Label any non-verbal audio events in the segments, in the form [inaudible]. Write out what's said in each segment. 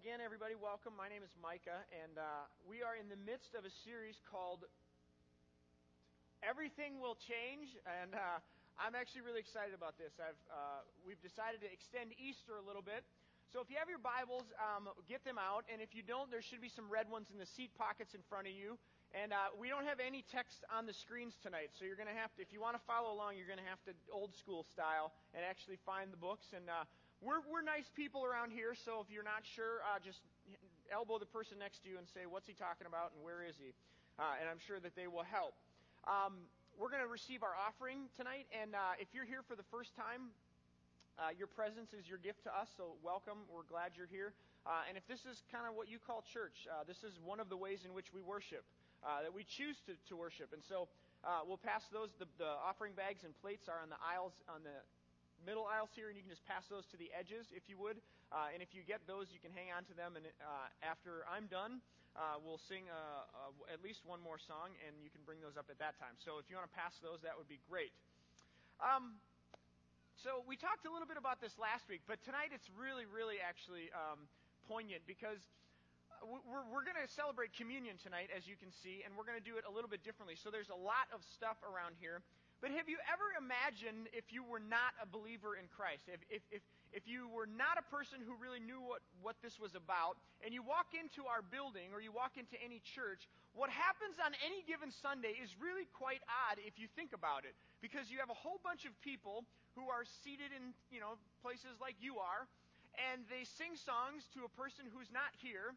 again, everybody, welcome. My name is Micah, and uh, we are in the midst of a series called Everything Will Change, and uh, I'm actually really excited about this. I've, uh, we've decided to extend Easter a little bit. So if you have your Bibles, um, get them out, and if you don't, there should be some red ones in the seat pockets in front of you. And uh, we don't have any text on the screens tonight, so you're going to have to, if you want to follow along, you're going to have to old school style and actually find the books. And uh, we're, we're nice people around here, so if you're not sure, uh, just elbow the person next to you and say, What's he talking about and where is he? Uh, and I'm sure that they will help. Um, we're going to receive our offering tonight, and uh, if you're here for the first time, uh, your presence is your gift to us, so welcome. We're glad you're here. Uh, and if this is kind of what you call church, uh, this is one of the ways in which we worship, that we choose to, to worship. And so we'll pass those. The, the offering bags and plates are on the aisles on the middle aisles here, and you can just pass those to the edges if you would. Uh, and if you get those, you can hang on to them. And uh, after I'm done, uh, we'll sing uh, uh, at least one more song, and you can bring those up at that time. So if you want to pass those, that would be great. Um, so we talked a little bit about this last week, but tonight it's really, really actually um, poignant because we're, we're going to celebrate communion tonight, as you can see, and we're going to do it a little bit differently. So there's a lot of stuff around here. But have you ever imagined if you were not a believer in Christ? If, if, if, if you were not a person who really knew what, what this was about, and you walk into our building or you walk into any church, what happens on any given Sunday is really quite odd if you think about it. Because you have a whole bunch of people who are seated in, you know, places like you are, and they sing songs to a person who's not here,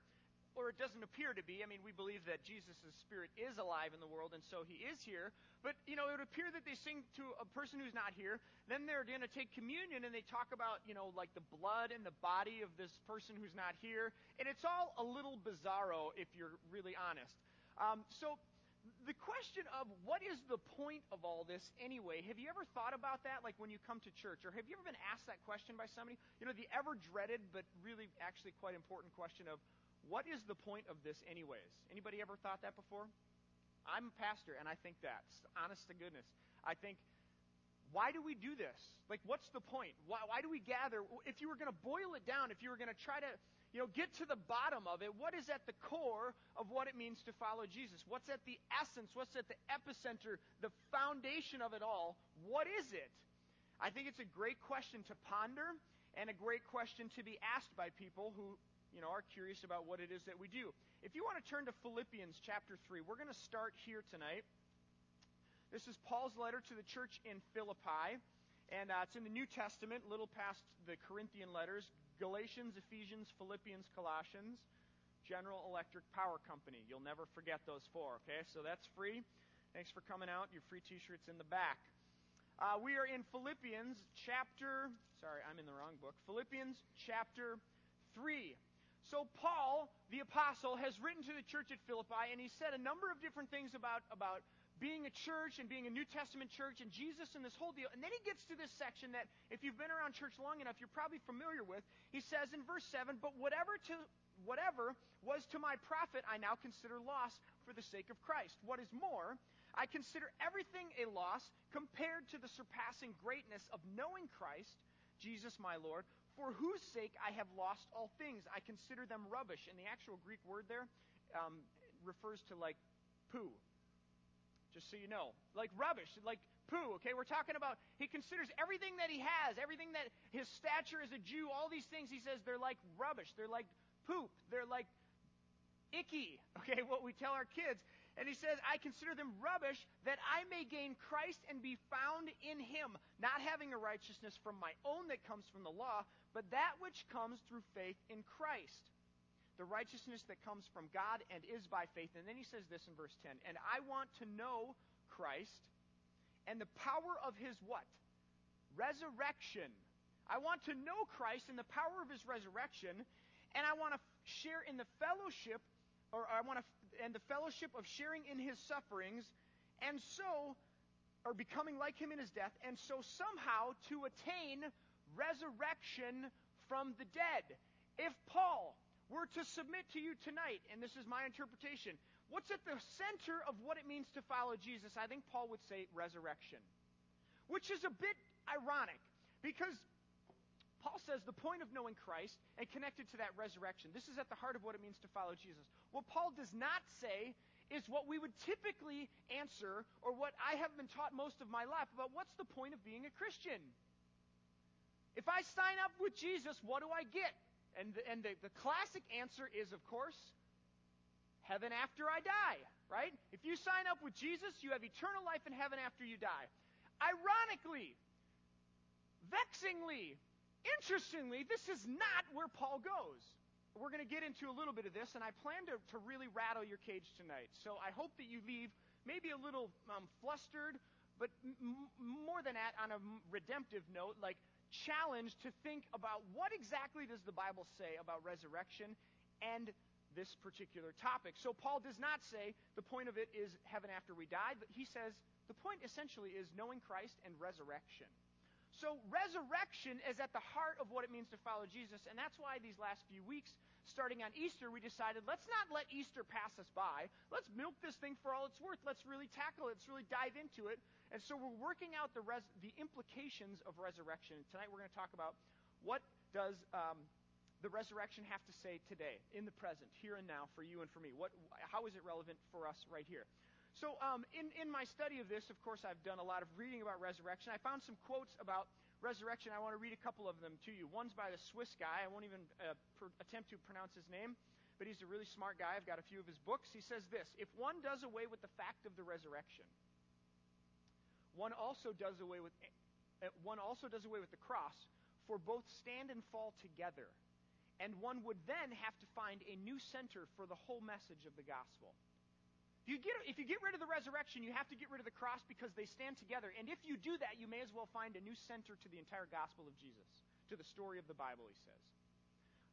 or it doesn't appear to be. I mean, we believe that Jesus' Spirit is alive in the world, and so he is here. But, you know, it would appear that they sing to a person who's not here. Then they're going to take communion, and they talk about, you know, like the blood and the body of this person who's not here. And it's all a little bizarro, if you're really honest. Um, so, the question of what is the point of all this anyway, have you ever thought about that, like when you come to church? Or have you ever been asked that question by somebody? You know, the ever dreaded, but really actually quite important question of what is the point of this anyways? Anybody ever thought that before? I'm a pastor and I think that. Honest to goodness. I think why do we do this? Like what's the point? Why, why do we gather? If you were going to boil it down, if you were going to try to, you know, get to the bottom of it, what is at the core of what it means to follow Jesus? What's at the essence? What's at the epicenter, the foundation of it all? What is it? I think it's a great question to ponder and a great question to be asked by people who you know, are curious about what it is that we do. If you want to turn to Philippians chapter 3, we're going to start here tonight. This is Paul's letter to the church in Philippi, and uh, it's in the New Testament, a little past the Corinthian letters Galatians, Ephesians, Philippians, Colossians, General Electric Power Company. You'll never forget those four, okay? So that's free. Thanks for coming out. Your free t shirt's in the back. Uh, we are in Philippians chapter, sorry, I'm in the wrong book. Philippians chapter 3. So Paul, the apostle, has written to the church at Philippi, and he said a number of different things about, about being a church and being a New Testament church and Jesus and this whole deal. And then he gets to this section that, if you've been around church long enough, you're probably familiar with. He says in verse 7, But whatever to whatever was to my profit, I now consider loss for the sake of Christ. What is more, I consider everything a loss compared to the surpassing greatness of knowing Christ, Jesus my Lord, for whose sake I have lost all things. I consider them rubbish. And the actual Greek word there um, refers to like poo. Just so you know. Like rubbish, like poo, okay? We're talking about, he considers everything that he has, everything that his stature as a Jew, all these things, he says they're like rubbish. They're like poop. They're like icky, [laughs] okay, what we tell our kids. And he says, I consider them rubbish that I may gain Christ and be found in him, not having a righteousness from my own that comes from the law, but that which comes through faith in Christ. The righteousness that comes from God and is by faith. And then he says this in verse 10 And I want to know Christ and the power of his what? Resurrection. I want to know Christ and the power of his resurrection, and I want to share in the fellowship or I want to, and the fellowship of sharing in his sufferings, and so, or becoming like him in his death, and so somehow to attain resurrection from the dead. If Paul were to submit to you tonight, and this is my interpretation, what's at the center of what it means to follow Jesus? I think Paul would say resurrection. Which is a bit ironic, because Paul says the point of knowing Christ and connected to that resurrection. This is at the heart of what it means to follow Jesus. What Paul does not say is what we would typically answer or what I have been taught most of my life about what's the point of being a Christian. If I sign up with Jesus, what do I get? And the, and the, the classic answer is, of course, heaven after I die, right? If you sign up with Jesus, you have eternal life in heaven after you die. Ironically, vexingly, interestingly, this is not where Paul goes. We're going to get into a little bit of this, and I plan to, to really rattle your cage tonight. So I hope that you leave maybe a little um, flustered, but m- more than that, on a redemptive note, like challenged to think about what exactly does the Bible say about resurrection and this particular topic. So Paul does not say the point of it is heaven after we die, but he says the point essentially is knowing Christ and resurrection. So, resurrection is at the heart of what it means to follow Jesus, and that's why these last few weeks, starting on Easter, we decided let's not let Easter pass us by. Let's milk this thing for all it's worth. Let's really tackle it. Let's really dive into it. And so, we're working out the, res- the implications of resurrection. And Tonight, we're going to talk about what does um, the resurrection have to say today, in the present, here and now, for you and for me. What, how is it relevant for us right here? So, um, in, in my study of this, of course, I've done a lot of reading about resurrection. I found some quotes about resurrection. I want to read a couple of them to you. One's by the Swiss guy. I won't even uh, per- attempt to pronounce his name, but he's a really smart guy. I've got a few of his books. He says this If one does away with the fact of the resurrection, one also does away with uh, one also does away with the cross, for both stand and fall together. And one would then have to find a new center for the whole message of the gospel. If you, get, if you get rid of the resurrection, you have to get rid of the cross because they stand together. And if you do that, you may as well find a new center to the entire gospel of Jesus, to the story of the Bible, he says.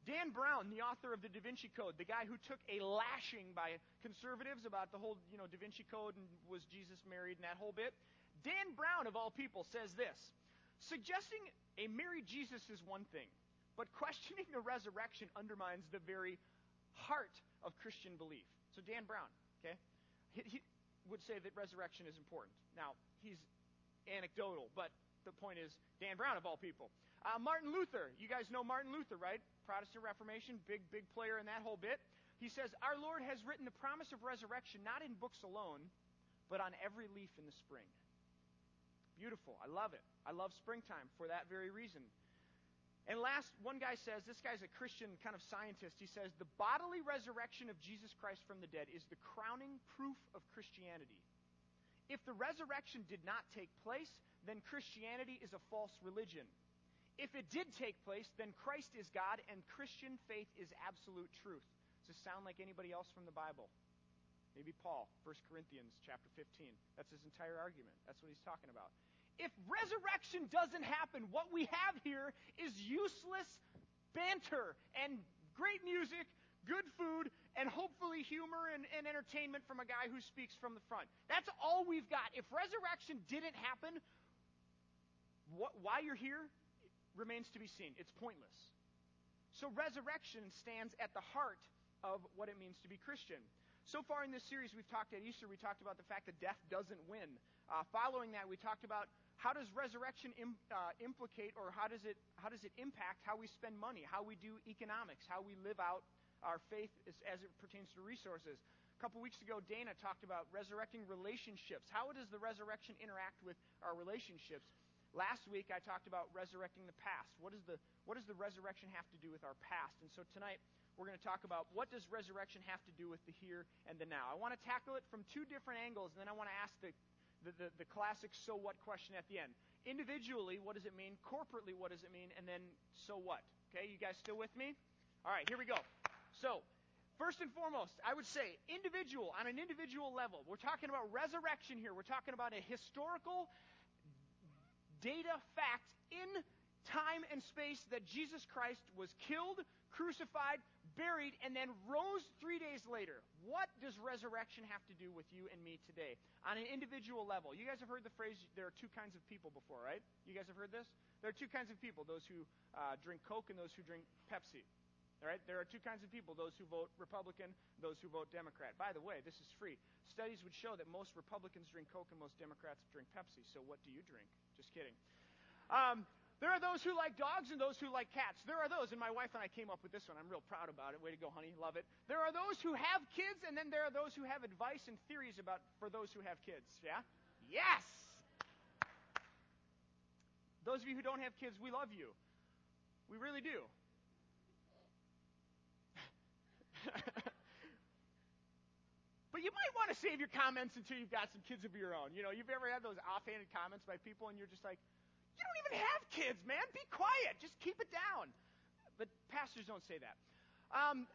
Dan Brown, the author of the Da Vinci Code, the guy who took a lashing by conservatives about the whole, you know, Da Vinci Code and was Jesus married and that whole bit. Dan Brown, of all people, says this Suggesting a married Jesus is one thing, but questioning the resurrection undermines the very heart of Christian belief. So, Dan Brown, okay? He, he would say that resurrection is important. Now, he's anecdotal, but the point is Dan Brown, of all people. Uh, Martin Luther, you guys know Martin Luther, right? Protestant Reformation, big, big player in that whole bit. He says, Our Lord has written the promise of resurrection not in books alone, but on every leaf in the spring. Beautiful. I love it. I love springtime for that very reason. And last, one guy says, this guy's a Christian kind of scientist. He says, the bodily resurrection of Jesus Christ from the dead is the crowning proof of Christianity. If the resurrection did not take place, then Christianity is a false religion. If it did take place, then Christ is God and Christian faith is absolute truth. Does this sound like anybody else from the Bible? Maybe Paul, 1 Corinthians chapter 15. That's his entire argument. That's what he's talking about if resurrection doesn't happen, what we have here is useless banter and great music, good food, and hopefully humor and, and, entertainment from a guy who speaks from the front. That's all we've got. If resurrection didn't happen, what, why you're here remains to be seen. It's pointless. So resurrection stands at the heart of what it means to be Christian. So far in this series, we've talked at Easter, we talked about the fact that death doesn't win. Uh, following that, we talked about how does resurrection Im, uh, implicate or how does, it, how does it impact how we spend money, how we do economics, how we live out our faith as, as it pertains to resources? A couple weeks ago, Dana talked about resurrecting relationships. How does the resurrection interact with our relationships? Last week, I talked about resurrecting the past. What, is the, what does the resurrection have to do with our past? And so tonight, we're going to talk about what does resurrection have to do with the here and the now. I want to tackle it from two different angles, and then I want to ask the the, the, the classic so what question at the end. Individually, what does it mean? Corporately, what does it mean? And then so what? Okay, you guys still with me? All right, here we go. So, first and foremost, I would say individual, on an individual level, we're talking about resurrection here. We're talking about a historical data fact in time and space that Jesus Christ was killed, crucified, buried, and then rose three days later. What does resurrection have to do with you and me today? On an individual level. You guys have heard the phrase, there are two kinds of people before, right? You guys have heard this? There are two kinds of people those who uh, drink Coke and those who drink Pepsi. All right? There are two kinds of people those who vote Republican, those who vote Democrat. By the way, this is free. Studies would show that most Republicans drink Coke and most Democrats drink Pepsi. So what do you drink? Just kidding. Um, There are those who like dogs and those who like cats. There are those, and my wife and I came up with this one. I'm real proud about it. Way to go, honey. Love it. There are those who have kids, and then there are those who have advice and theories about for those who have kids. Yeah? Yes! Those of you who don't have kids, we love you. We really do. [laughs] but you might want to save your comments until you've got some kids of your own. You know, you've ever had those offhanded comments by people and you're just like, you don't even have kids, man. Be quiet. Just keep it down. But pastors don't say that. Um,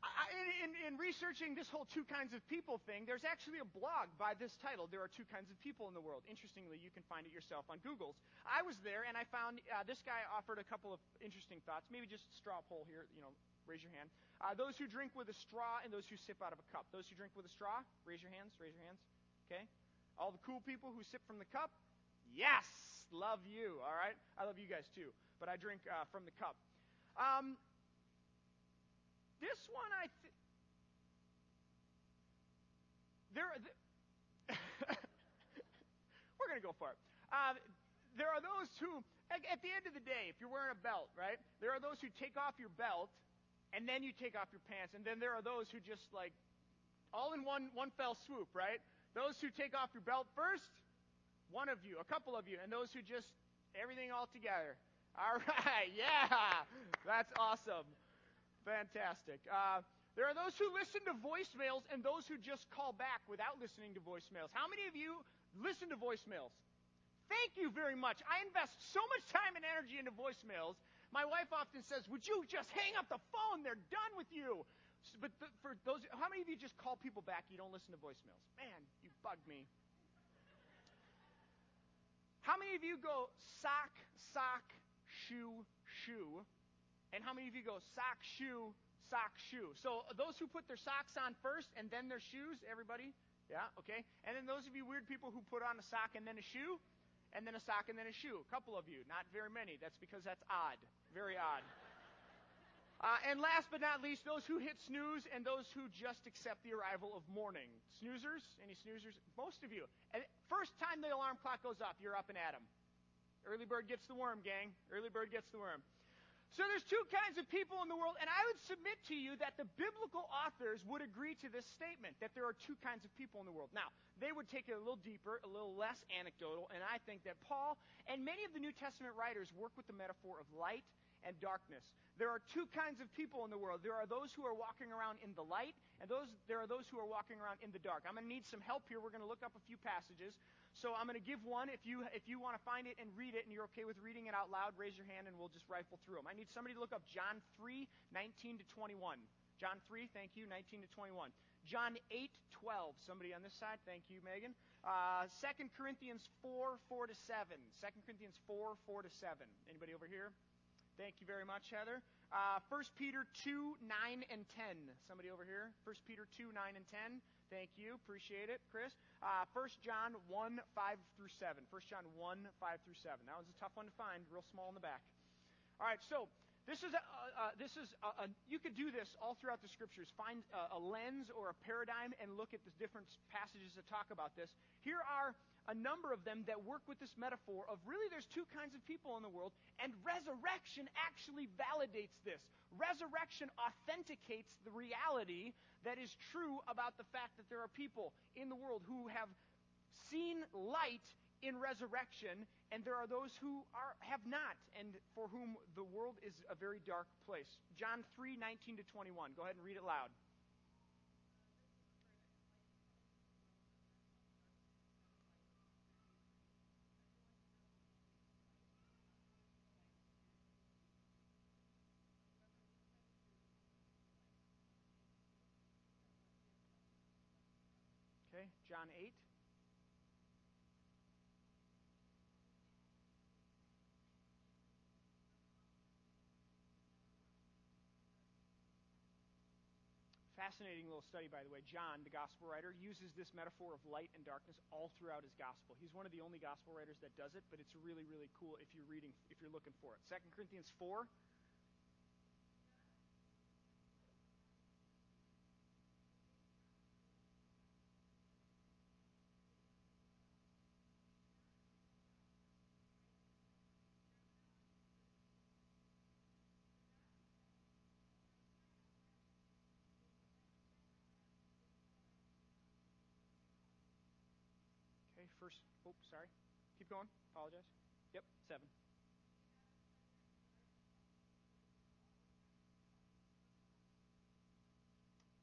I, in, in, researching this whole two kinds of people thing, there's actually a blog by this title. There are two kinds of people in the world. Interestingly, you can find it yourself on Google's. I was there and I found uh, this guy offered a couple of interesting thoughts. Maybe just straw poll here. You know, raise your hand. Uh, those who drink with a straw and those who sip out of a cup. Those who drink with a straw, raise your hands. Raise your hands. Okay. All the cool people who sip from the cup, yes, love you. All right. I love you guys too. But I drink uh, from the cup. Um, this one, I th- there. Th- [laughs] we're to go for it. Uh, there are those who, at the end of the day, if you're wearing a belt, right? There are those who take off your belt and then you take off your pants, and then there are those who just like, all in one one fell swoop, right? Those who take off your belt first, one of you, a couple of you, and those who just everything all together. All [laughs] right, yeah, that's awesome. Fantastic. Uh, there are those who listen to voicemails and those who just call back without listening to voicemails. How many of you listen to voicemails? Thank you very much. I invest so much time and energy into voicemails. My wife often says, Would you just hang up the phone? They're done with you. But for those, how many of you just call people back? You don't listen to voicemails? Man, you bug me. How many of you go sock, sock, shoe, shoe? And how many of you go sock, shoe, sock, shoe? So uh, those who put their socks on first and then their shoes, everybody? Yeah, okay. And then those of you weird people who put on a sock and then a shoe, and then a sock and then a shoe. A couple of you, not very many. That's because that's odd. Very odd. Uh, and last but not least, those who hit snooze and those who just accept the arrival of morning. Snoozers? Any snoozers? Most of you. And first time the alarm clock goes off, you're up and at 'em. Early bird gets the worm, gang. Early bird gets the worm. So there's two kinds of people in the world, and I would submit to you that the biblical authors would agree to this statement that there are two kinds of people in the world. Now, they would take it a little deeper, a little less anecdotal, and I think that Paul and many of the New Testament writers work with the metaphor of light and darkness. There are two kinds of people in the world. There are those who are walking around in the light, and those there are those who are walking around in the dark. I'm going to need some help here. We're going to look up a few passages. So I'm going to give one. If you if you want to find it and read it, and you're okay with reading it out loud, raise your hand, and we'll just rifle through them. I need somebody to look up John 3, 19 to 21. John 3, thank you, 19 to 21. John 8, 12. Somebody on this side, thank you, Megan. Uh, 2 Corinthians 4, 4 to 7. 2 Corinthians 4, 4 to 7. Anybody over here? Thank you very much, Heather. Uh, 1 Peter 2, 9 and 10. Somebody over here? 1 Peter 2, 9 and 10. Thank you. Appreciate it, Chris. Uh, 1 John 1, 5 through 7. 1 John 1, 5 through 7. That was a tough one to find, real small in the back. All right, so this is a, uh, this is a, a, you could do this all throughout the scriptures. Find a, a lens or a paradigm and look at the different passages that talk about this. Here are a number of them that work with this metaphor of really there's two kinds of people in the world, and resurrection actually validates this. Resurrection authenticates the reality that is true about the fact that there are people in the world who have seen light in resurrection, and there are those who are, have not, and for whom the world is a very dark place. John 3 19 to 21. Go ahead and read it loud. Okay, John 8. Fascinating little study, by the way. John, the gospel writer, uses this metaphor of light and darkness all throughout his gospel. He's one of the only gospel writers that does it, but it's really, really cool if you're reading, if you're looking for it. 2 Corinthians 4, First, oh, sorry. Keep going. Apologize. Yep, 7.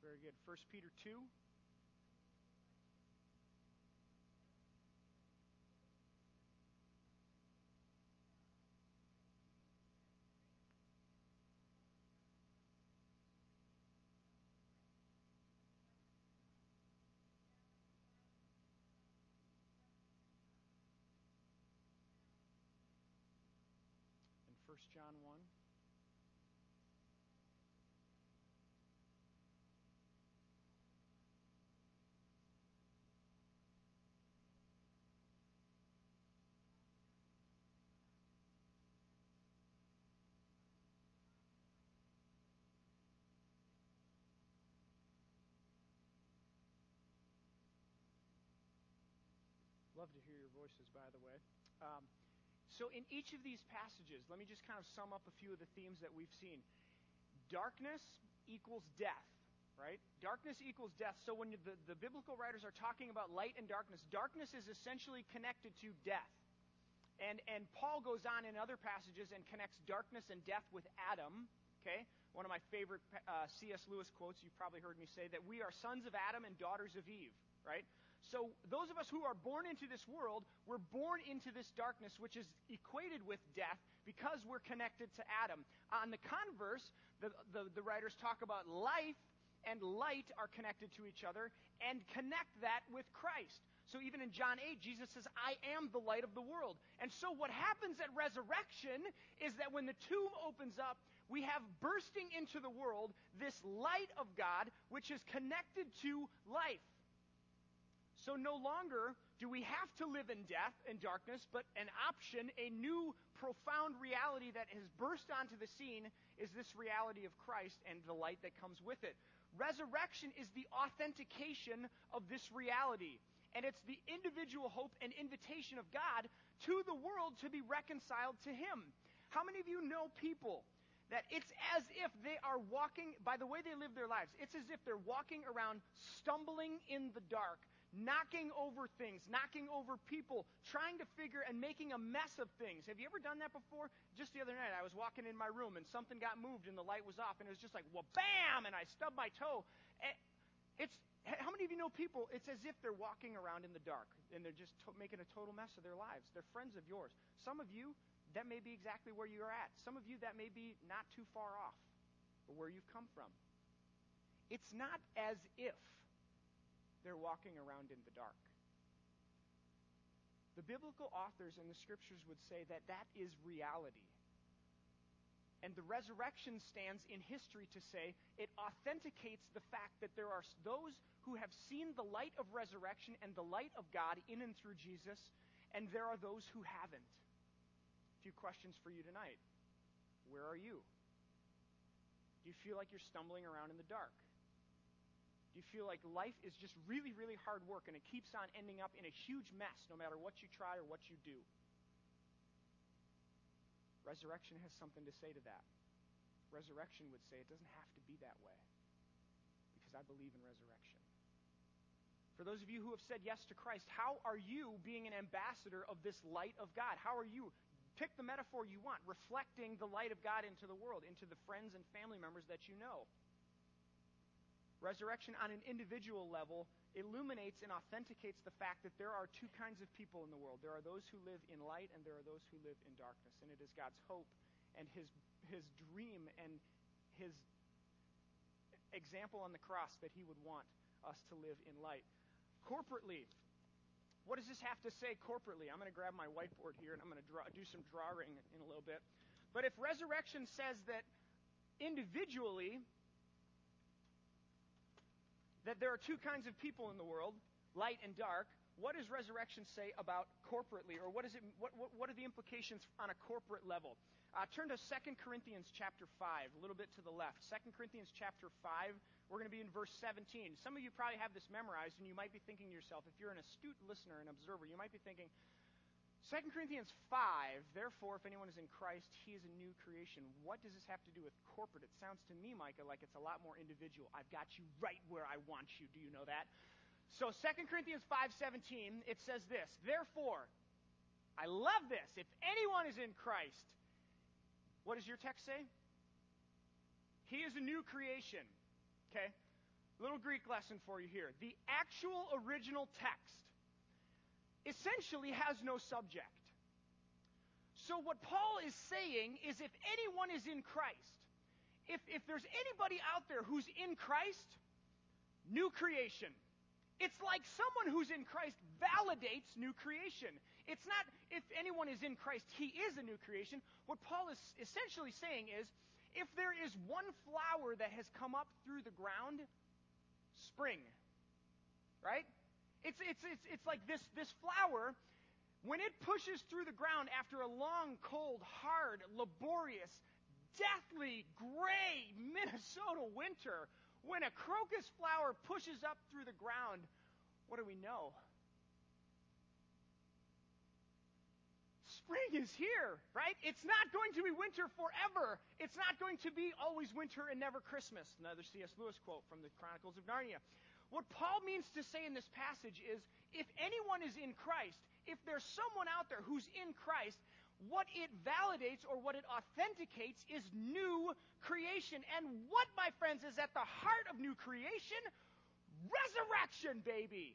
Very good. First Peter 2. And 1 John 1. Love to hear your voices, by the way. Um, so, in each of these passages, let me just kind of sum up a few of the themes that we've seen. Darkness equals death, right? Darkness equals death. So, when the, the biblical writers are talking about light and darkness, darkness is essentially connected to death. And, and Paul goes on in other passages and connects darkness and death with Adam. Okay? One of my favorite uh, C.S. Lewis quotes, you've probably heard me say, that we are sons of Adam and daughters of Eve, right? So, those of us who are born into this world, we're born into this darkness, which is equated with death because we're connected to Adam. On the converse, the, the, the, writers talk about life and light are connected to each other and connect that with Christ. So, even in John 8, Jesus says, I am the light of the world. And so, what happens at resurrection is that when the tomb opens up, we have bursting into the world this light of God, which is connected to life. So no longer do we have to live in death and darkness, but an option, a new profound reality that has burst onto the scene is this reality of Christ and the light that comes with it. Resurrection is the authentication of this reality. And it's the individual hope and invitation of God to the world to be reconciled to Him. How many of you know people that it's as if they are walking, by the way they live their lives, it's as if they're walking around stumbling in the dark, knocking over things, knocking over people, trying to figure and making a mess of things. Have you ever done that before? Just the other night, I was walking in my room and something got moved and the light was off, and it was just like, well, bam! And I stubbed my toe. Eh, it's how many of you know people? It's as if they're walking around in the dark and they're just to- making a total mess of their lives. They're friends of yours. Some of you, that may be exactly where you're at. Some of you, that may be not too far off, or where you've come from. It's not as if they're walking around in the dark. The biblical authors in the scriptures would say that that is reality. And the resurrection stands in history to say it authenticates the fact that there are those who have seen the light of resurrection and the light of God in and through Jesus, and there are those who haven't. A few questions for you tonight. Where are you? Do you feel like you're stumbling around in the dark? Do you feel like life is just really, really hard work and it keeps on ending up in a huge mess no matter what you try or what you do? Resurrection has something to say to that. Resurrection would say it doesn't have to be that way because I believe in resurrection. For those of you who have said yes to Christ, how are you being an ambassador of this light of God? How are you? Pick the metaphor you want, reflecting the light of God into the world, into the friends and family members that you know. Resurrection on an individual level illuminates and authenticates the fact that there are two kinds of people in the world. There are those who live in light and there are those who live in darkness. And it is God's hope and his, his dream and his example on the cross that he would want us to live in light. Corporately, what does this have to say corporately? I'm going to grab my whiteboard here and I'm going to draw, do some drawing in a little bit. But if resurrection says that individually that there are two kinds of people in the world, light and dark. What does resurrection say about corporately, or what, is it, what, what, what are the implications on a corporate level? Uh, turn to 2 Corinthians chapter 5, a little bit to the left. 2 Corinthians chapter 5, we're going to be in verse 17. Some of you probably have this memorized, and you might be thinking to yourself, if you're an astute listener and observer, you might be thinking, 2 Corinthians 5, therefore, if anyone is in Christ, he is a new creation. What does this have to do with corporate? It sounds to me, Micah, like it's a lot more individual. I've got you right where I want you. Do you know that? So 2 Corinthians 5:17 it says this, therefore I love this. If anyone is in Christ, what does your text say? He is a new creation. Okay? Little Greek lesson for you here. The actual original text essentially has no subject. So, what Paul is saying is if anyone is in Christ, if, if there's anybody out there who's in Christ, new creation. It's like someone who's in Christ validates new creation. It's not if anyone is in Christ, he is a new creation. What Paul is essentially saying is if there is one flower that has come up through the ground, spring. Right? It's, it's, it's, it's like this, this flower, when it pushes through the ground after a long, cold, hard, laborious, deathly, gray Minnesota winter, when a crocus flower pushes up through the ground, what do we know? Spring is here, right? It's not going to be winter forever. It's not going to be always winter and never Christmas. Another C.S. Lewis quote from the Chronicles of Narnia. What Paul means to say in this passage is if anyone is in Christ, if there's someone out there who's in Christ, what it validates or what it authenticates is new creation. And what, my friends, is at the heart of new creation? Resurrection, baby.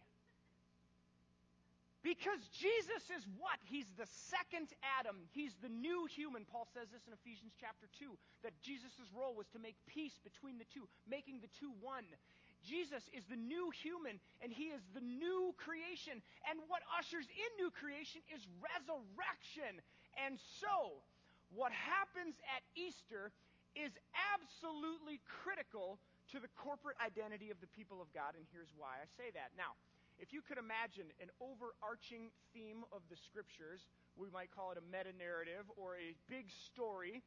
Because Jesus is what? He's the second Adam. He's the new human. Paul says this in Ephesians chapter 2 that Jesus' role was to make peace between the two, making the two one. Jesus is the new human, and he is the new creation. And what ushers in new creation is resurrection. And so, what happens at Easter is absolutely critical to the corporate identity of the people of God, and here's why I say that. Now, if you could imagine an overarching theme of the scriptures, we might call it a meta narrative or a big story.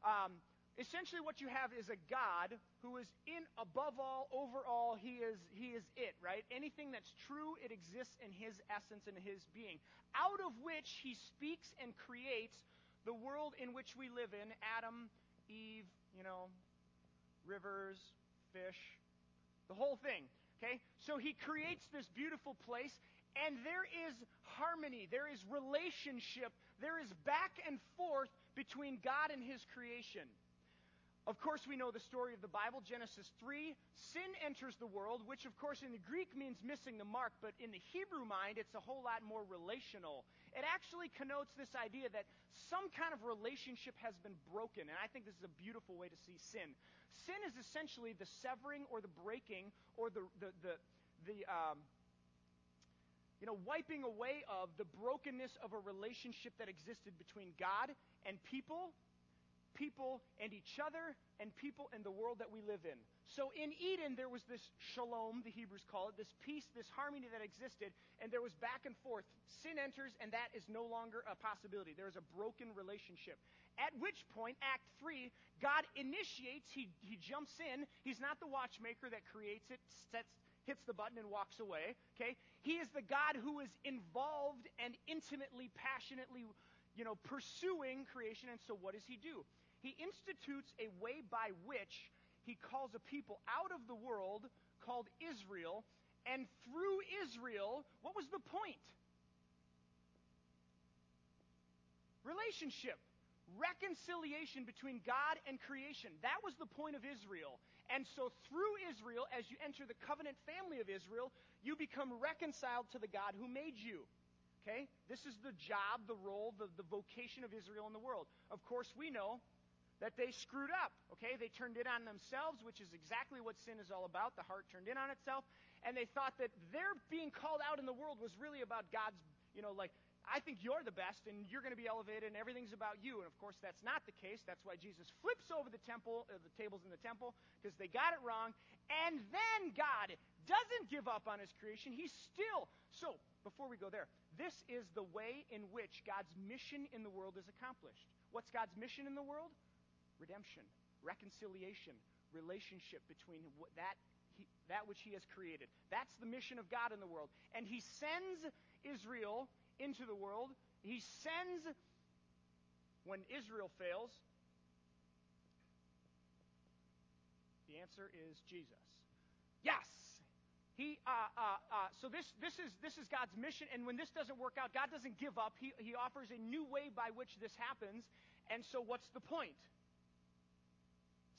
Um, essentially what you have is a God who is in above all, over all, he is he is it, right? Anything that's true, it exists in his essence and his being. Out of which he speaks and creates the world in which we live in, Adam, Eve, you know, rivers, fish, the whole thing. Okay? So he creates this beautiful place and there is harmony, there is relationship, there is back and forth between God and his creation. Of course, we know the story of the Bible, Genesis 3. Sin enters the world, which, of course, in the Greek means missing the mark, but in the Hebrew mind, it's a whole lot more relational. It actually connotes this idea that some kind of relationship has been broken, and I think this is a beautiful way to see sin. Sin is essentially the severing or the breaking or the, the, the, the um, you know, wiping away of the brokenness of a relationship that existed between God and people people and each other and people and the world that we live in. So in Eden, there was this shalom, the Hebrews call it, this peace, this harmony that existed, and there was back and forth. Sin enters, and that is no longer a possibility. There is a broken relationship. At which point, Act 3, God initiates, he, he jumps in. He's not the watchmaker that creates it, sets, hits the button and walks away. Okay? He is the God who is involved and intimately, passionately you know, pursuing creation. And so what does he do? He institutes a way by which he calls a people out of the world called Israel. And through Israel, what was the point? Relationship. Reconciliation between God and creation. That was the point of Israel. And so through Israel, as you enter the covenant family of Israel, you become reconciled to the God who made you. Okay? This is the job, the role, the, the vocation of Israel in the world. Of course, we know that they screwed up. Okay? They turned in on themselves, which is exactly what sin is all about. The heart turned in on itself. And they thought that their being called out in the world was really about God's, you know, like, I think you're the best and you're going to be elevated and everything's about you. And of course, that's not the case. That's why Jesus flips over the temple, uh, the tables in the temple, because they got it wrong. And then God doesn't give up on his creation. He's still. So, before we go there, this is the way in which God's mission in the world is accomplished. What's God's mission in the world? Redemption, reconciliation, relationship between that, he, that which He has created. That's the mission of God in the world. And He sends Israel into the world. He sends, when Israel fails, the answer is Jesus. Yes! he, uh, uh, uh, so this, this, is, this is God's mission, and when this doesn't work out, God doesn't give up. He, he offers a new way by which this happens, and so what's the point?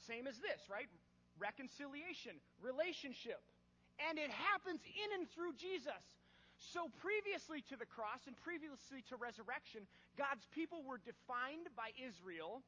Same as this, right? Reconciliation, relationship. And it happens in and through Jesus. So previously to the cross and previously to resurrection, God's people were defined by Israel,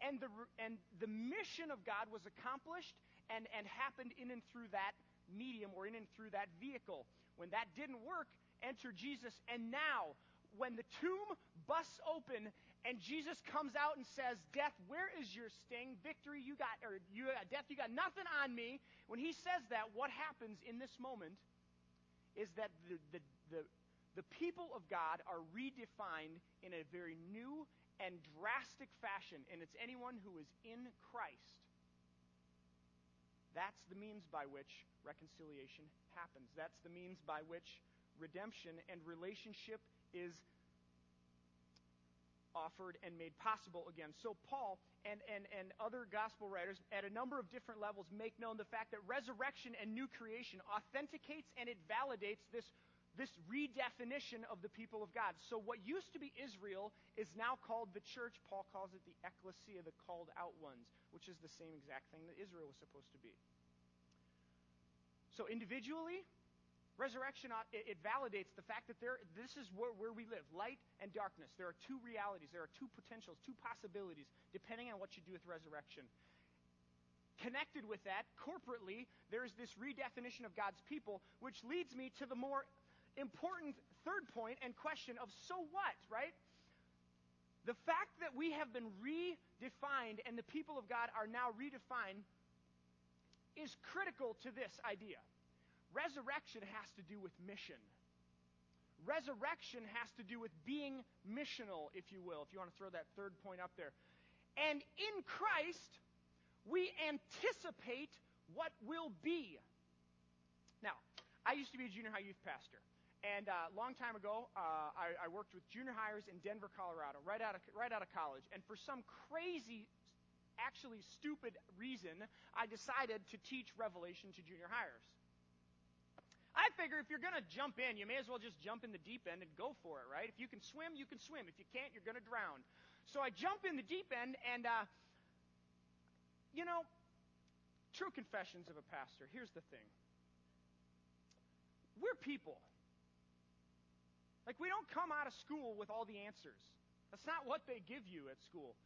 and the, and the mission of God was accomplished and, and happened in and through that medium or in and through that vehicle. When that didn't work, enter Jesus. And now, when the tomb busts open and Jesus comes out and says, Death, where is your sting? Victory, you got, or you, uh, death, you got nothing on me. When he says that, what happens in this moment is that the, the, the, the people of God are redefined in a very new and drastic fashion, and it's anyone who is in Christ. That's the means by which reconciliation happens. That's the means by which redemption and relationship is offered and made possible again. So, Paul and, and, and other gospel writers at a number of different levels make known the fact that resurrection and new creation authenticates and it validates this, this redefinition of the people of God. So, what used to be Israel is now called the church. Paul calls it the ecclesia, the called out ones, which is the same exact thing that Israel was supposed to be. So, individually, Resurrection, uh, it, validates the fact that there, this is where, where we live light and darkness. There are two realities, there are two potentials, two possibilities, depending on what you do with resurrection. Connected with that, corporately, there's this redefinition of God's people, which leads me to the more important third point and question of so what, right? The fact that we have been redefined and the people of God are now redefined is critical to this idea. Resurrection has to do with mission. Resurrection has to do with being missional, if you will, if you want to throw that third point up there. And in Christ, we anticipate what will be. Now, I used to be a junior high youth pastor. And a uh, long time ago, uh, I, I, worked with junior hires in Denver, Colorado, right out, of, right out of college. And for some crazy, actually stupid reason, I decided to teach Revelation to junior hires. I figure if you're going to jump in, you may as well just jump in the deep end and go for it, right? If you can swim, you can swim. If you can't, you're going to drown. So I jump in the deep end, and, uh, you know, true confessions of a pastor. Here's the thing we're people. Like, we don't come out of school with all the answers. That's not what they give you at school.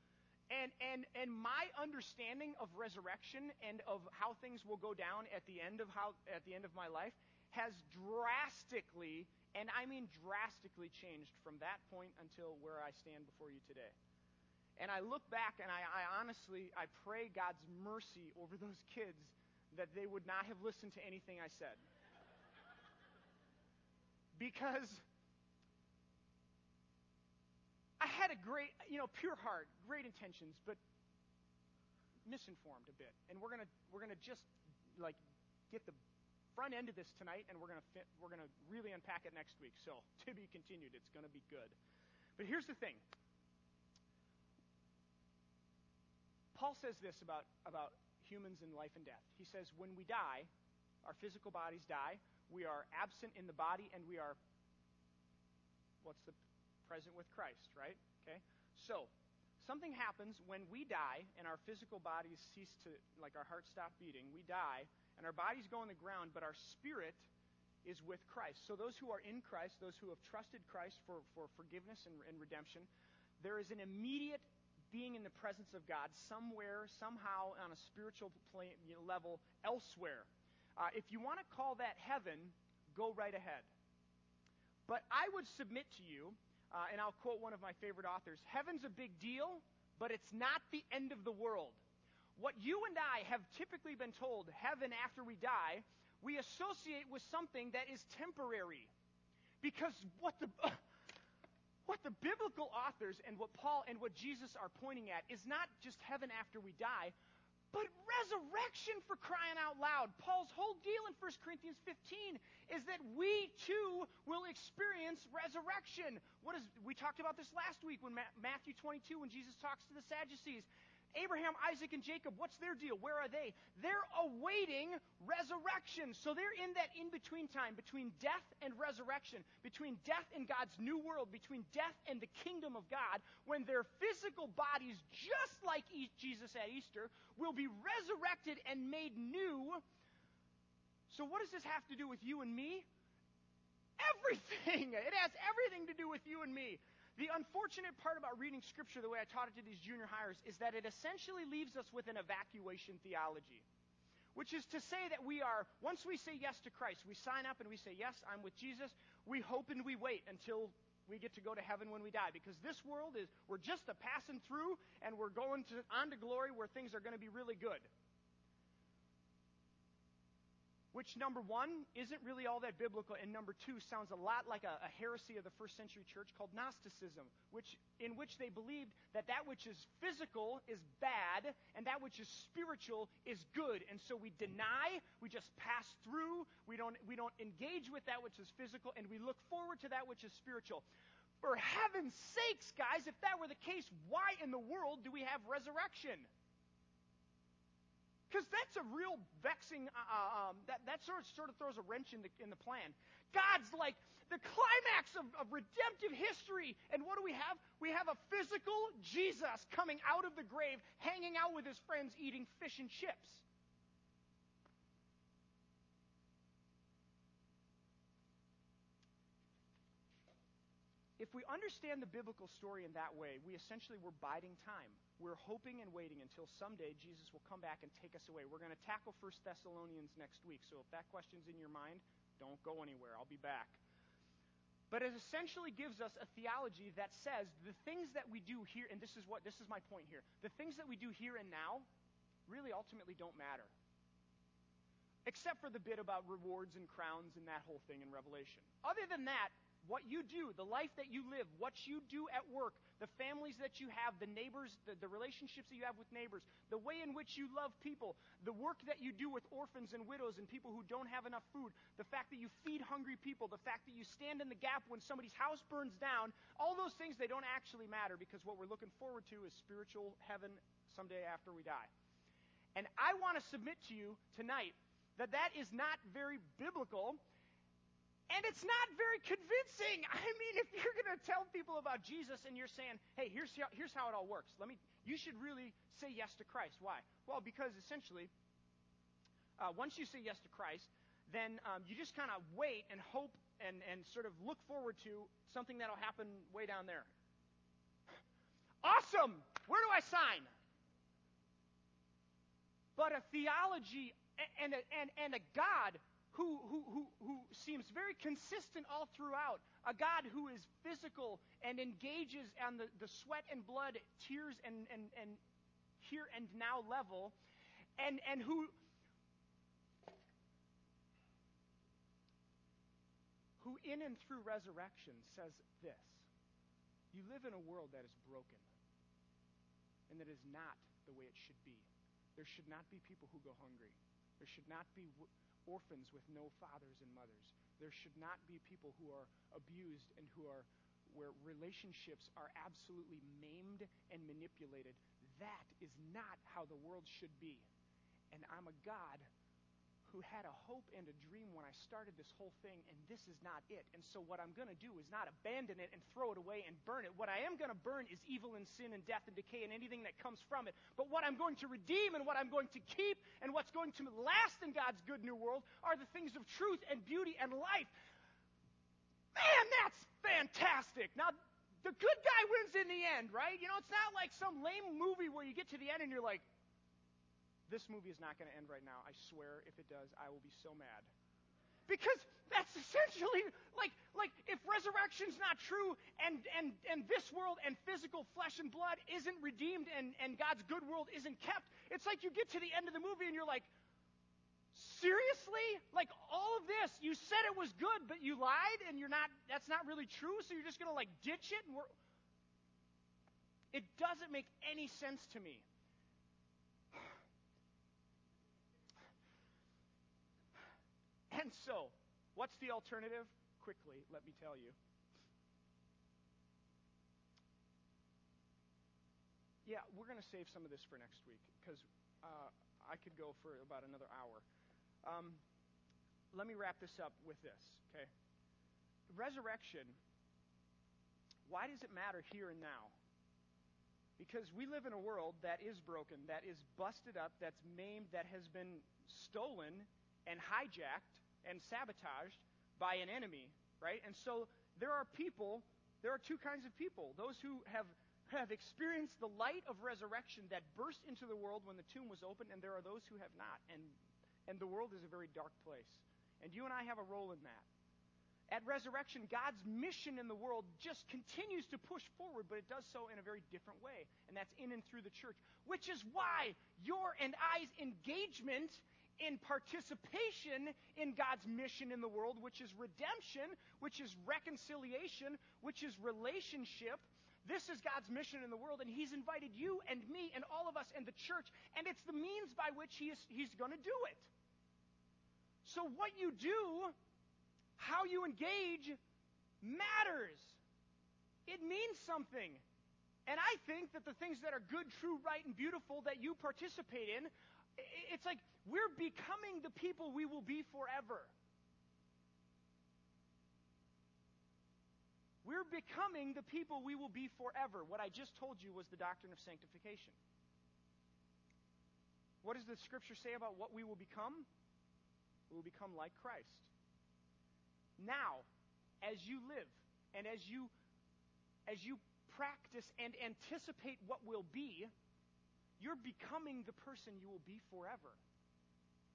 And, and, and my understanding of resurrection and of how things will go down at the end of how at the end of my life has drastically, and I mean drastically changed from that point until where I stand before you today. And I look back and I, I honestly, I pray God's mercy over [laughs] those kids that they would not have listened to anything I said. because I had a great, you know, pure heart, great intentions, but misinformed a bit. And we're gonna we're gonna just like get the front end of this tonight, and we're going to we're going to really unpack it next week. So [laughs] to be continued. It's going to be good. But here's the thing. Paul says this about about humans in life and death. He says when we die, our physical bodies die. We are absent in the body, and we are what's the present with Christ, right? Okay. So something happens when we die and our physical bodies cease to like our hearts stop beating. We die and our bodies go on the ground, but our spirit is with Christ. So those who are in Christ, those who have trusted Christ for, for forgiveness and, and redemption, there is an immediate being in the presence of God somewhere, somehow on a spiritual plane, you know, level elsewhere. Uh, if you want to call that heaven, go right ahead. But I would submit to you, uh, and I'll quote one of my favorite authors Heaven's a big deal, but it's not the end of the world. What you and I have typically been told, heaven after we die, we associate with something that is temporary. Because what the. [laughs] what the biblical authors and what Paul and what Jesus are pointing at is not just heaven after we die, but resurrection for crying out loud. Paul's whole deal in 1 Corinthians 15 is that we too will experience resurrection. What is we talked about this last week when Matthew 22 when Jesus talks to the Sadducees. Abraham, Isaac, and Jacob, what's their deal? Where are they? They're awaiting resurrection. So they're in that in between time between death and resurrection, between death and God's new world, between death and the kingdom of God, when their physical bodies, just like Jesus at Easter, will be resurrected and made new. So, what does this have to do with you and me? Everything! [laughs] It has everything to do with you and me. The unfortunate part about reading Scripture the way I taught it to these junior hires is that it essentially leaves us with an evacuation theology. Which is to say that we are, once we say yes to Christ, we sign up and we say, Yes, I'm with Jesus, we hope and we wait until we get to go to heaven when we die. Because this world is, we're just a passing through and we're going to, on to glory where things are going to be really good which number one isn't really all that biblical, and number two sounds a lot like a, a, heresy of the first century church called Gnosticism, which in which they believed that that which is physical is bad and that which is spiritual is good. And so we deny, we just pass through, we don't we don't engage with that which is physical, and we look forward to that which is spiritual. For heaven's sakes, guys, if that were the case, why in the world do we have resurrection? Because that's a real vexing, uh, uh, um, that, that sort of, sort of throws a wrench in the, in the plan. God's like the climax of, of redemptive history. And what do we have? We have a physical Jesus coming out of the grave, hanging out with his friends, eating fish and chips. If we understand the biblical story in that way, we essentially were biding time. We're hoping and waiting until someday Jesus will come back and take us away. We're going to tackle 1 Thessalonians next week, so if that question's in your mind, don't go anywhere. I'll be back. But it essentially gives us a theology that says the things that we do here, and this is what this is my point here. The things that we do here and now really ultimately don't matter. Except for the bit about rewards and crowns and that whole thing in Revelation. Other than that, what you do, the life that you live, what you do at work, the families that you have, the neighbors, the, the, relationships that you have with neighbors, the way in which you love people, the work that you do with orphans and widows and people who don't have enough food, the fact that you feed hungry people, the fact that you stand in the gap when somebody's house burns down, all those things, they don't actually matter because what we're looking forward to is spiritual heaven someday after we die. And I want to submit to you tonight that that is not very biblical and it's not very convincing. [laughs] I mean, if you're going to tell people about Jesus and you're saying, hey, here's how, here's how it all works. Let me, you should really say yes to Christ. Why? Well, because essentially, uh, once you say yes to Christ, then um, you just kind of wait and hope and, and sort of look forward to something that'll happen way down there. [laughs] Awesome! Where do I sign? But a theology and a, and, and a God who, who, who, who seems very consistent all throughout. A God who is physical and engages on the, the sweat and blood, tears and, and, and here and now level, and, and who, who in and through resurrection says this You live in a world that is broken and that is not the way it should be. There should not be people who go hungry. There should not be orphans with no fathers and mothers. There should not be people who are abused and who are where relationships are absolutely maimed and manipulated. That is not how the world should be. And I'm a God who had a hope and a dream when I started this whole thing, and this is not it. And so, what I'm going to do is not abandon it and throw it away and burn it. What I am going to burn is evil and sin and death and decay and anything that comes from it. But what I'm going to redeem and what I'm going to keep and what's going to last in God's good new world are the things of truth and beauty and life. Man, that's fantastic. Now, the good guy wins in the end, right? You know, it's not like some lame movie where you get to the end and you're like, this movie is not going to end right now. I swear, if it does, I will be so mad. Because that's essentially like like if resurrection's not true and and and this world and physical flesh and blood isn't redeemed and and God's good world isn't kept, it's like you get to the end of the movie and you're like, seriously? Like all of this, you said it was good, but you lied and you're not that's not really true, so you're just gonna like ditch it and we're it doesn't make any sense to me. And so, what's the alternative? Quickly, let me tell you. yeah, we're going to save some of this for next week because uh, I could go for about another hour. Um, let me wrap this up with this, okay? Resurrection, why does it matter here and now? Because we live in a world that is broken, that is busted up, that's maimed, that has been stolen and hijacked and sabotaged by an enemy, right? And so there are people, there are two kinds of people those who have have experienced the light of resurrection that burst into the world when the tomb was opened, and there are those who have not. And, and the world is a very dark place. And you and I have a role in that. At resurrection, God's mission in the world just continues to push forward, but it does so in a very different way. And that's in and through the church, which is why your and I's engagement in participation in God's mission in the world, which is redemption, which is reconciliation, which is relationship, this is God's mission in the world, and He's invited you and me and all of us and the church, and it's the means by which he is, He's going to do it. So, what you do, how you engage, matters. It means something. And I think that the things that are good, true, right, and beautiful that you participate in, it's like we're becoming the people we will be forever. We're becoming the people we will be forever. What I just told you was the doctrine of sanctification. What does the scripture say about what we will become? We will become like Christ. Now, as you live and as you as you practice and anticipate what will be, you're becoming the person you will be forever.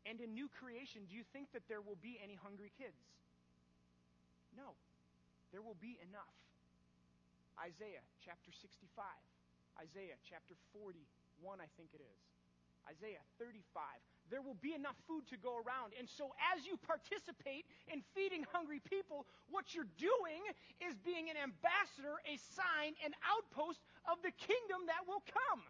And in new creation, do you think that there will be any hungry kids? No. There will be enough. Isaiah chapter 65, Isaiah chapter 41, I think it is. Isaiah 35. There will be enough food to go around. And so, as you participate in feeding hungry people, what you're doing is being an ambassador, a sign, an outpost of the kingdom that will come.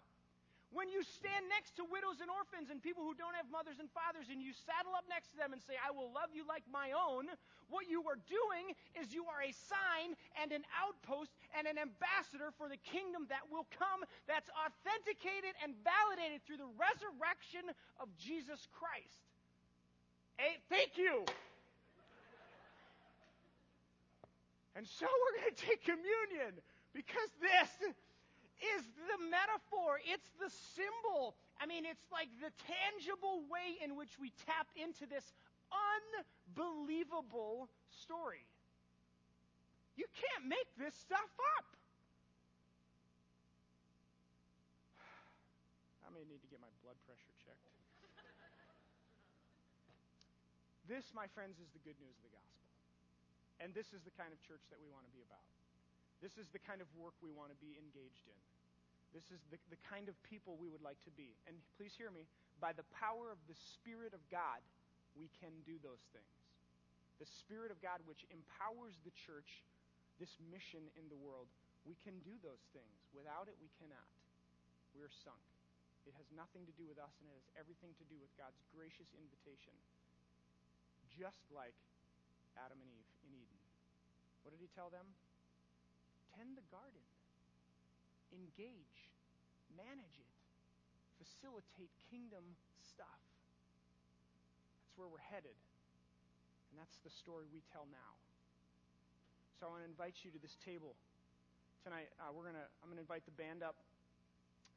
When you stand next to widows and orphans and people who don't have mothers and fathers and you saddle up next to them and say, I will love you like my own, what you are doing is you are a sign and an outpost and an ambassador for the kingdom that will come that's authenticated and validated through the resurrection of Jesus Christ. Hey, thank you. And so we're going to take communion because this is the metaphor, it's the symbol. I mean, it's like the tangible way in which we tap into this unbelievable story. You can't make this stuff up. I may need to get my blood pressure checked. this, my friends, is the good news of the gospel. And this is the kind of church that we want to be about. This is the kind of work we want to be engaged in. This is the, the kind of people we would like to be. And please hear me by the power of the Spirit of God, we can do those things. The Spirit of God, which empowers the church, this mission in the world, we can do those things. Without it, we cannot. We are sunk. It has nothing to do with us, and it has everything to do with God's gracious invitation. Just like Adam and Eve in Eden. What did he tell them? Tend the garden engage, manage it, facilitate kingdom stuff. That's where we're headed. And that's the story we tell now. So I want to invite you to this table tonight. Uh, we're gonna I'm gonna invite the band up,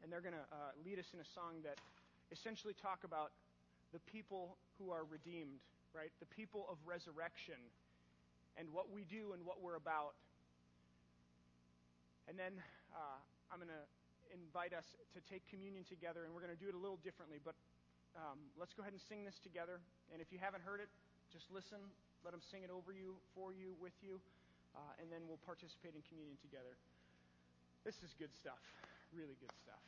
and they're gonna uh, lead us in a song that essentially talk about the people who are redeemed, right? The people of resurrection, and what we do and what we're about. And then uh, I'm going to invite us to take communion together, and we're going to do it a little differently. But um, let's go ahead and sing this together. And if you haven't heard it, just listen. Let them sing it over you, for you, with you, uh, and then we'll participate in communion together. This is good stuff, really good stuff.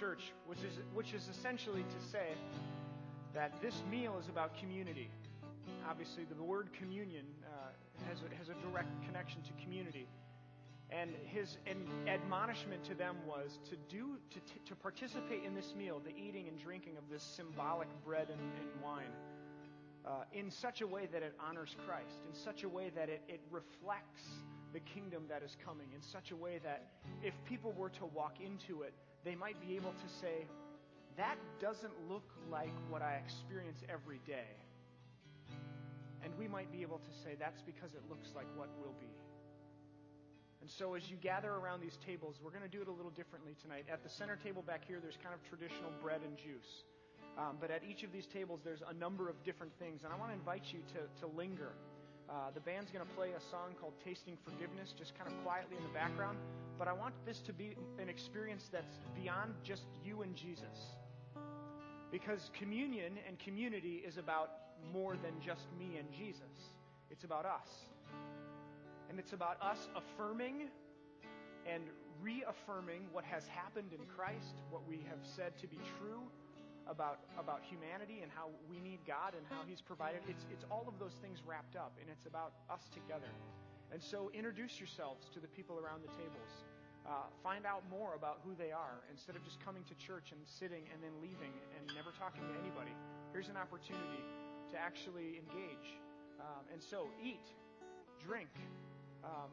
Church, which is, which is essentially to say that this meal is about community. Obviously, the word communion uh, has, a, has a direct connection to community. And his admonishment to them was to do to, to participate in this meal, the eating and drinking of this symbolic bread and, and wine, uh, in such a way that it honors Christ, in such a way that it, it reflects the kingdom that is coming, in such a way that if people were to walk into it, they might be able to say, that doesn't look like what I experience every day. And we might be able to say, that's because it looks like what will be. And so, as you gather around these tables, we're going to do it a little differently tonight. At the center table back here, there's kind of traditional bread and juice. Um, but at each of these tables, there's a number of different things. And I want to invite you to, to linger. Uh, the band's going to play a song called Tasting Forgiveness, just kind of quietly in the background but I want this to be an experience that's beyond just you and Jesus. Because communion and community is about more than just me and Jesus, it's about us. And it's about us affirming and reaffirming what has happened in Christ, what we have said to be true about, about humanity and how we need God and how He's provided. It's, it's all of those things wrapped up, and it's about us together. And so introduce yourselves to the people around the tables. Uh, find out more about who they are instead of just coming to church and sitting and then leaving and never talking to anybody. Here's an opportunity to actually engage. Um, and so, eat, drink, Um,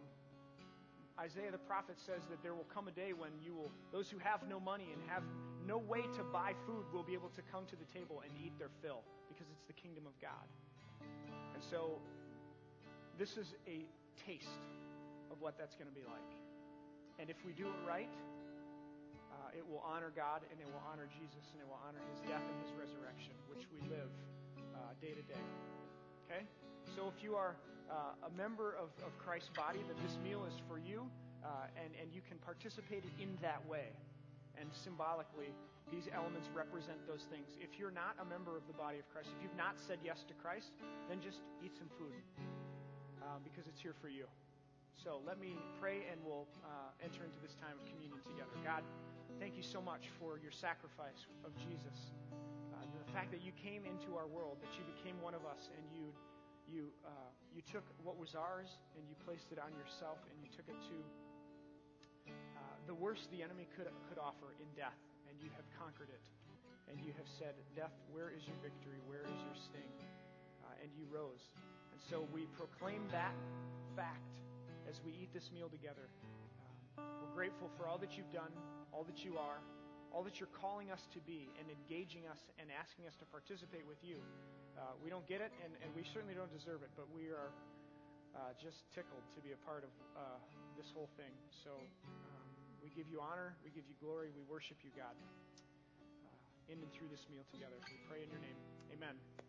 Isaiah the prophet says that there will come a day when you will, those who have no money and have no way to buy food will be able to come to the table and eat their fill because it's the kingdom of God. And so this is a taste of what that's going to be like. And if we do it right, uh, it will honor God and it will honor Jesus and it will honor his death and his resurrection, which we live uh, day to day. Okay? So if you are uh, a member of, of Christ's body, then this meal is for you, uh, and, and you can participate in that way. And symbolically, these elements represent those things. If you're not a member of the body of Christ, if you've not said yes to Christ, then just eat some food uh, because it's here for you. So let me pray and we'll uh, enter into this time of communion together. God, thank you so much for your sacrifice of Jesus. Uh, the fact that you came into our world, that you became one of us, and you you uh, you took what was ours and you placed it on yourself, and you took it to uh, the worst the enemy could could offer in death, and you have conquered it. And you have said, "Death, where is your victory? Where is your sting?" Uh, and you rose. And so we proclaim that fact as we eat this meal together. Uh, we're grateful for all that you've done, all that you are, all that you're calling us to be, and engaging us and asking us to participate with you. Uh, we don't get it, and, and, we certainly don't deserve it, but we are uh, just tickled to be a part of uh, this whole thing. So um, we give you honor, we give you glory, we worship you, God, uh, in and through this meal together. We pray in your name. Amen.